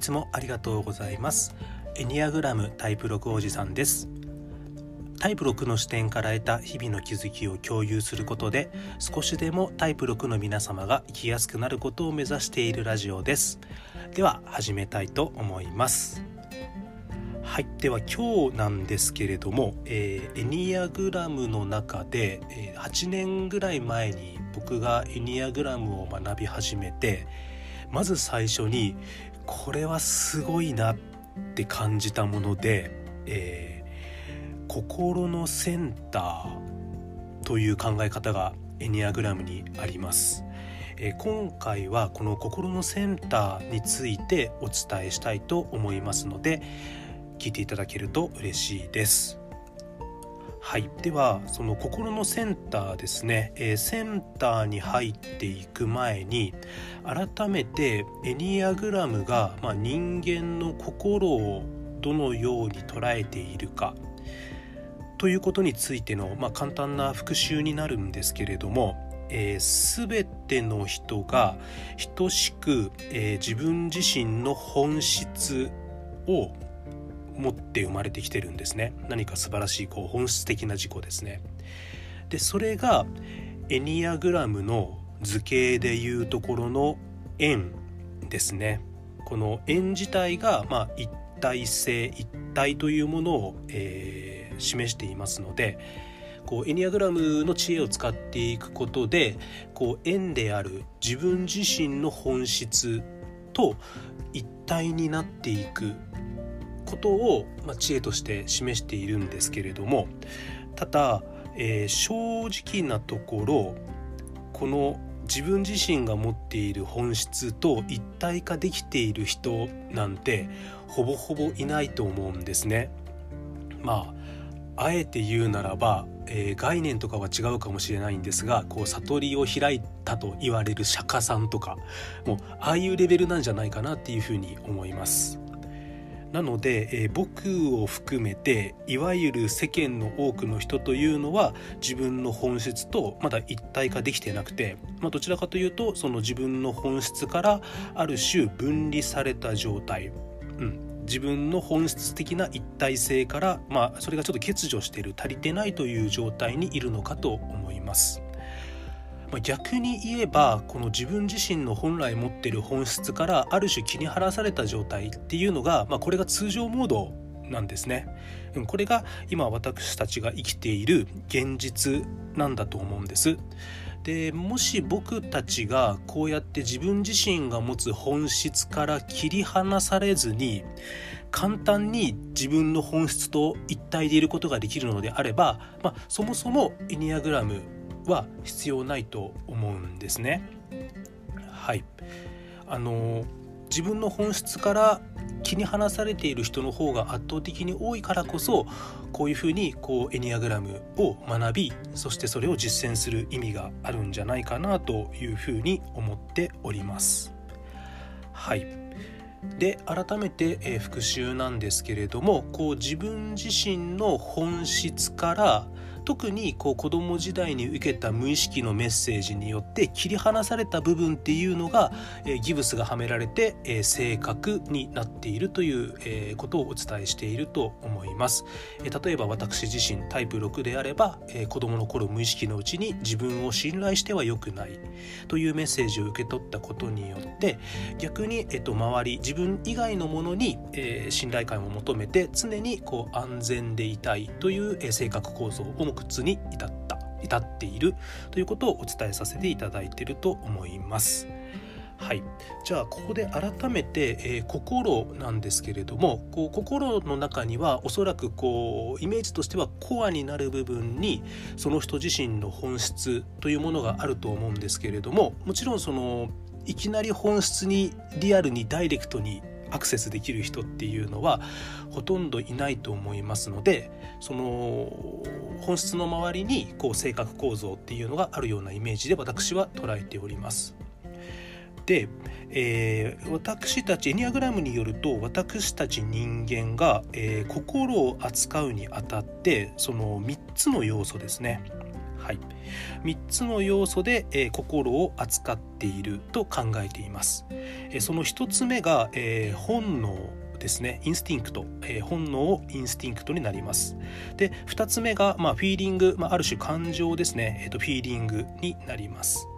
いつもありがとうございます。エニアグラムタイプ6おじさんです。タイプ6の視点から得た日々の気づきを共有することで少しでもタイプ6の皆様が生きやすくなることを目指しているラジオです。では始めたいと思います。はい。では今日なんですけれども、えー、エニアグラムの中で、えー、8年ぐらい前に僕がエニアグラムを学び始めてまず最初にこれはすごいなって感じたもので、えー、心のセンターという考え方がエニアグラムにあります。え今回はこの心のセンターについてお伝えしたいと思いますので聞いていただけると嬉しいです。はい、ではその心のセンターですね、えー、センターに入っていく前に改めてエニアグラムが、まあ、人間の心をどのように捉えているか。ということについての、まあ、簡単な復習になるんですけれども、えー、全ての人が等しく、えー、自分自身の本質を持って生まれてきてるんですね。何か素晴らしいこう本質的な自己ですね。でそれがエニアグラムの図形でいうところの円ですね。この円自体が、まあ、一体性一体というものを、えー、示していますのでこうエニアグラムの知恵を使っていくことでこう円である自分自身の本質と一体になっていくことを、まあ、知恵として示しているんですけれどもただ、えー、正直なところこの自分自身が持っている本質と一体化できている人なんてほぼほぼいないと思うんですね。まああえて言うならば、えー、概念とかは違うかもしれないんですがこう悟りを開いたと言われる釈迦さんとかもうああいうレベルなんじゃないかなっていうふうに思います。なので、えー、僕を含めていわゆる世間の多くの人というのは自分の本質とまだ一体化できてなくて、まあ、どちらかというとその自分の本質からある種分離された状態、うん、自分の本質的な一体性から、まあ、それがちょっと欠如している足りてないという状態にいるのかと思います。ま逆に言えばこの自分自身の本来持っている本質からある種気に晴らされた状態っていうのが、まあ、これが通常モードなんですね。これが今私たちが生きている現実なんだと思うんです。でもし僕たちがこうやって自分自身が持つ本質から切り離されずに簡単に自分の本質と一体でいることができるのであれば、まあ、そもそもエニアグラムは必要ないと思うんですね。はいあの自分の本質から気に離されている人の方が圧倒的に多いからこそこういうふうにこうエニアグラムを学びそしてそれを実践する意味があるんじゃないかなというふうに思っております。はいで改めて、え、復習なんですけれどもこう自分自身の本質から特にこう子供時代に受けた無意識のメッセージによって切り離された部分っていうのが、えギブスがはめられて、え正確になっているという、えことをお伝えしていると思います、え例えば私自身タイプ6であれば、え子供の頃無意識のうちに自分を信頼しては良くないというメッセージを受け取ったことによって逆に、えっと、周り自分以外のものに、え信頼感を求めて常にこう安全でいたいという、え性格構造を目屈に至った至っているということをお伝えさせていただいていると思います。はい、じゃあここで改めて、えー、心なんですけれどもこう心の中にはおそらくこうイメージとしてはコアになる部分にその人自身の本質というものがあると思うんですけれどももちろんそのいきなり本質にリアルにダイレクトにアクセスできる人っていうのはほとんどいないと思いますのでその本質の周りにこう性格構造っていうのがあるようなイメージで私は捉えております。で、えー、私たちエニアグラムによると私たち人間が、えー、心を扱うにあたってその3つの要素ですね。はい、3つの要素で、えー、心を扱っていると考えています。えー、その1つ目が、えー、本能ですね。 instinct、えー、本能 instinct になります。で2つ目が、まあ、 feeling、まあ、ある種感情ですね、えーと、 feeling になります。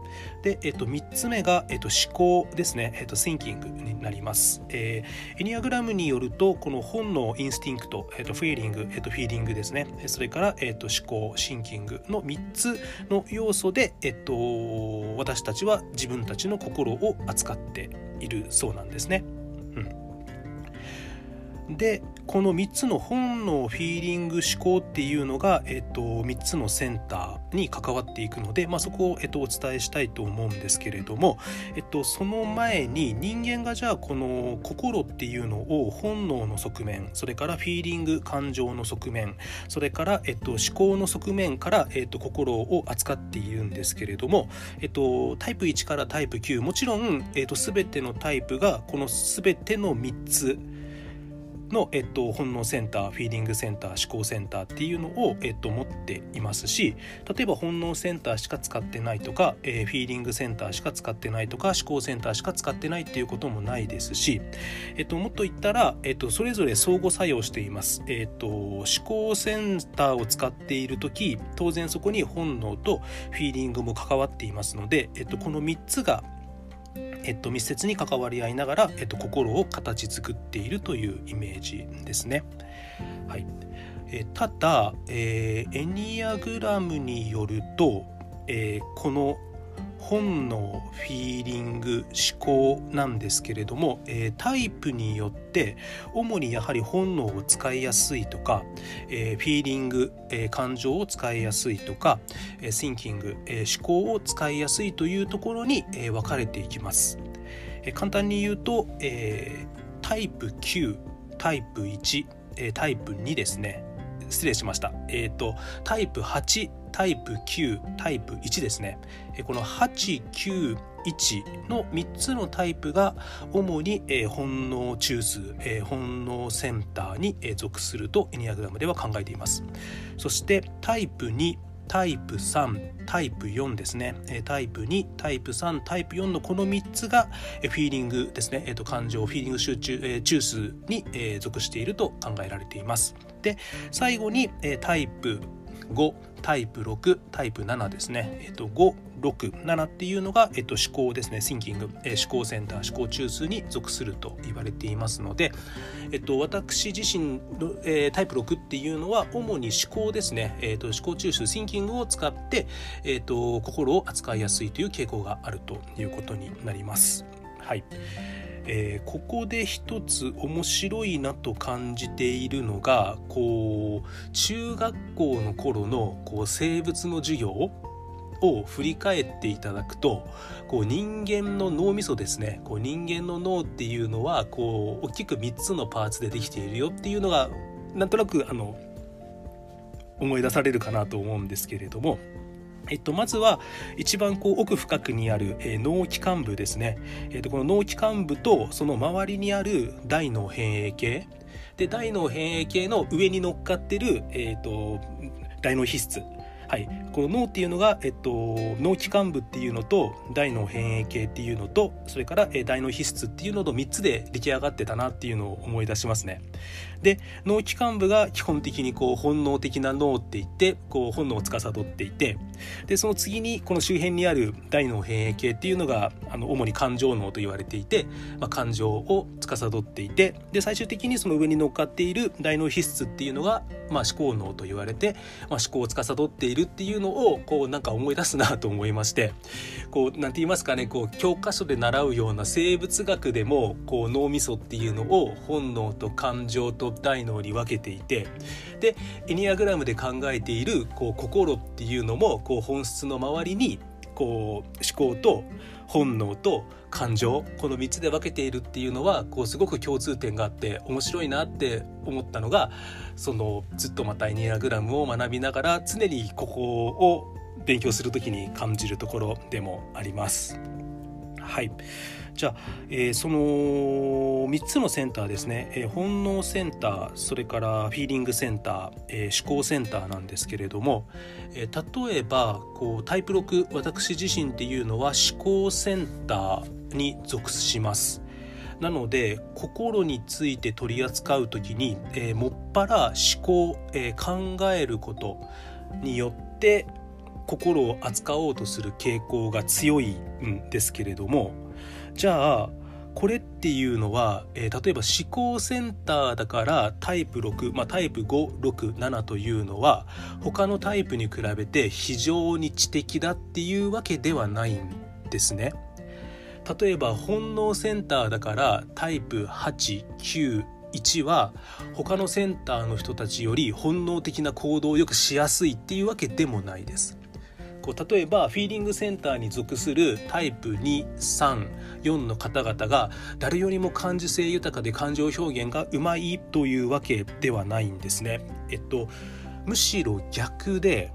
で、えっと、3つ目が、えっと、思考ですね、えっと、thinking になります、えー、エニアグラムによるとこの本能 instinct、えっと、 feeling、えっと、 feeling ですね。それから、えっと、思考 thinking の3つの要素で、えっと、私たちは自分たちの心を扱っているそうなんですね。うん。でこの3つの本能フィーリング思考っていうのが、えっと、3つのセンターに関わっていくので、まあ、そこを、えっと、お伝えしたいと思うんですけれども、えっと、その前に人間がじゃあこの心っていうのを本能の側面それからフィーリング感情の側面それから、えっと、思考の側面から、えっと、心を扱っているんですけれども、えっと、タイプ1からタイプ9もちろん、えっと、全てのタイプがこの全ての3つの、えっと、本能センターフィーリングセンター思考センターっていうのを、えっと、持っていますし例えば本能センターしか使ってないとか、えー、フィーリングセンターしか使ってないとか思考センターしか使ってないっていうこともないですし、えっと、もっと言ったら、えっと、それぞれ相互作用しています。えっと、思考センターを使っている時当然そこに本能とフィーリングも関わっていますので、えっと、この3つがえっと、密接に関わり合いながら、えっと、心を形作っているというイメージですね。はいえただ、えー、エニアグラムによると、えー、この本能フィーリング思考なんですけれども、えー、タイプによって主にやはり本能を使いやすいとか、えー、フィーリング、えー、感情を使いやすいとか、えー、thinking、え、思考を使いやすいというところに、えー、分かれていきます。えー、簡単に言うと、えー、タイプ9タイプ1、えー、タイプ2ですね失礼しました。えっ、ー、とタイプ8タイプ9タイプ1ですね。この891の3つのタイプが主に本能中枢本能センターに属するとエニアグラムでは考えています。そしてタイプ2タイプ3タイプ4ですね。タイプ2タイプ3タイプ4のこの3つがフィーリングですね、感情フィーリング集中中枢に属していると考えられています。で最後にタイプ5タイプ6タイプ7ですね、えっと、567っていうのが、えっと、思考ですね。Thinking、え、思考センター思考中枢に属すると言われていますので、えっと、私自身の、え、タイプ6っていうのは主に思考ですね、えっと、思考中枢 Thinking を使って、えっと、心を扱いやすいという傾向があるということになります。はい。えー、ここで一つ面白いなと感じているのがこう中学校の頃のこう生物の授業を振り返っていただくとこう人間の脳みそですね。こう人間の脳っていうのはこう大きく3つのパーツでできているよっていうのがなんとなくあの思い出されるかなと思うんですけれども。えっと、まずは一番こう奥深くにある、脳気管部ですね、えっと、この脳気管部とその周りにある大脳変影系。で大脳変影系の上に乗っかってる、えっと、大脳皮質。はい、この脳っていうのが、えっと、脳気管部っていうのと大脳変影系っていうのとそれから、大脳皮質っていうのと3つで出来上がってたなっていうのを思い出しますね。で脳気管部が基本的にこう本能的な脳っていってこう本能を司っていてでその次にこの周辺にある大脳変影系っていうのがあの主に感情脳と言われていて、まあ、感情を司っていてで最終的にその上に乗っかっている大脳皮質っていうのが、まあ、思考脳と言われて、まあ、思考を司っているっていうのをこうなんか思い出すなと思いましてこう何て言いますかねこう教科書で習うような生物学でもこう脳みそっていうのを本能と感情と大脳に分けていてでエニアグラムで考えているこう心っていうのもこう本質の周りにこう思考と本能と感情この3つで分けているっていうのはこうすごく共通点があって面白いなって思ったのがそのずっとまたエニアグラムを学びながら常にここを勉強する時に感じるところでもあります。はい。じゃあ、えー、その3つのセンターですね、えー、本能センターそれからフィーリングセンター、えー、思考センターなんですけれども、え、例えばこうタイプ6私自身っていうのは思考センターに属します。なので心について取り扱う時に、え、もっぱら思考、え、考えることによって心を扱おうとする傾向が強いんですけれどもじゃあこれっていうのは、えー、例えば思考センターだからタイプ6、まあ、タイプ567というのは他のタイプに比べて非常に知的だっていうわけではないんですね。例えば本能センターだからタイプ891は他のセンターの人たちより本能的な行動をよくしやすいっていうわけでもないです。こう例えばフィーリングセンターに属するタイプ234の方々が誰よりも感受性豊かで感情表現がうまいというわけではないんですね。えっとむしろ逆で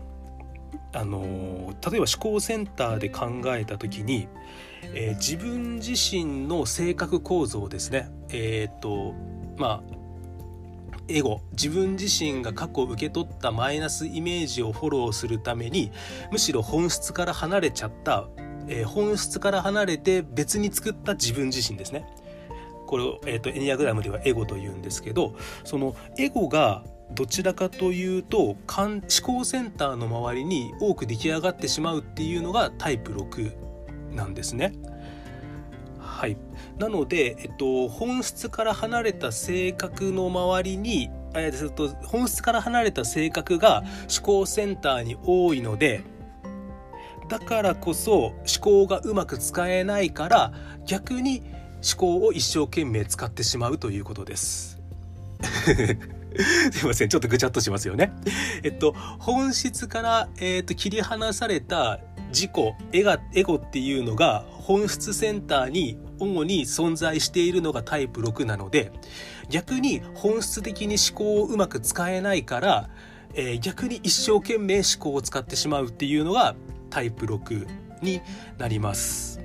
あの例えば思考センターで考えた時に、えー、自分自身の性格構造ですねえー、っとまあエゴ自分自身が過去受け取ったマイナスイメージをフォローするためにむしろ本質から離れちゃった、えー、本質から離れて別に作った自分自身ですね。これを、えーと、エニアグラムではエゴと言うんですけどそのエゴがどちらかというと思考センターの周りに多く出来上がってしまうっていうのがタイプ6なんですね。はい、なので、えっと、本質から離れた性格の周りにえっと本質から離れた性格が思考センターに多いのでだからこそ思考がうまく使えないから逆に思考を一生懸命使ってしまうということです。すいませんちょっとぐちゃっとしますよね。えっと本質から、えっと、切り離された自己エガエゴっていうのが本質センターに主に存在しているのがタイプ6なので逆に本質的に思考をうまく使えないから、えー、逆に一生懸命思考を使ってしまうっていうのがタイプ6になります。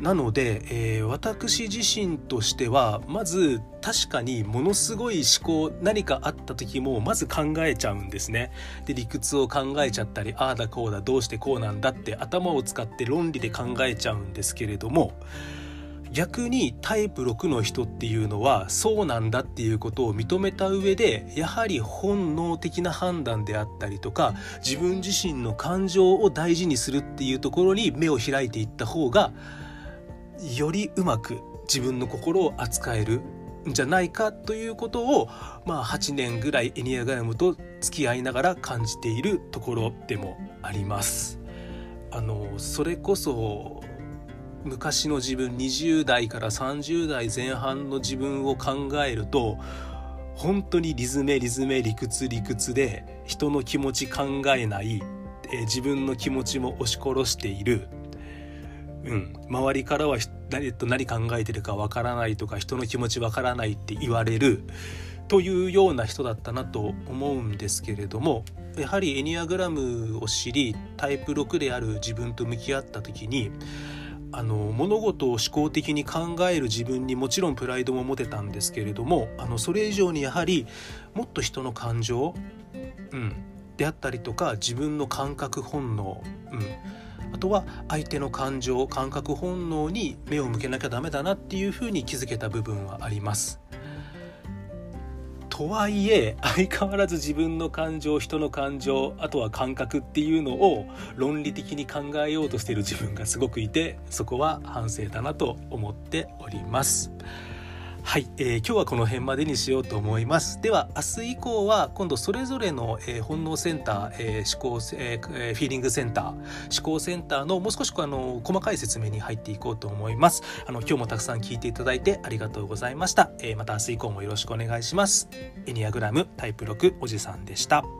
なので、えー、私自身としてはまず確かにものすごい思考何かあった時もまず考えちゃうんですね。で理屈を考えちゃったりああだこうだどうしてこうなんだって頭を使って論理で考えちゃうんですけれども逆にタイプ6の人っていうのはそうなんだっていうことを認めた上でやはり本能的な判断であったりとか自分自身の感情を大事にするっていうところに目を開いていった方がよりうまく自分の心を扱えるんじゃないかということを、まあ、8年ぐらいエニアグラムと付き合いながら感じているところでもあります。あのそれこそ昔の自分20代から30代前半の自分を考えると本当にリズメリズメ理屈理屈で人の気持ち考えない、え自分の気持ちも押し殺している、うん、周りからは誰と何考えてるかわからないとか人の気持ちわからないって言われるというような人だったなと思うんですけれどもやはりエニアグラムを知りタイプ6である自分と向き合った時にあの物事を思考的に考える自分にもちろんプライドも持てたんですけれどもあのそれ以上にやはりもっと人の感情、うん、であったりとか自分の感覚本能、うん、あとは相手の感情感覚本能に目を向けなきゃダメだなっていうふうに気づけた部分はあります。とはいえ 相変わらず自分の感情人の感情あとは感覚っていうのを論理的に考えようとしている自分がすごくいてそこは反省だなと思っております。はい、えー、今日はこの辺までにしようと思います。では明日以降は今度それぞれの、えー、本能センター、えー、思考、えー、フィーリングセンター思考センターのもう少しあの細かい説明に入っていこうと思います。あの今日もたくさん聞いていただいてありがとうございました、えー、また明日以降もよろしくお願いします。エニアグラムタイプ6おじさんでした。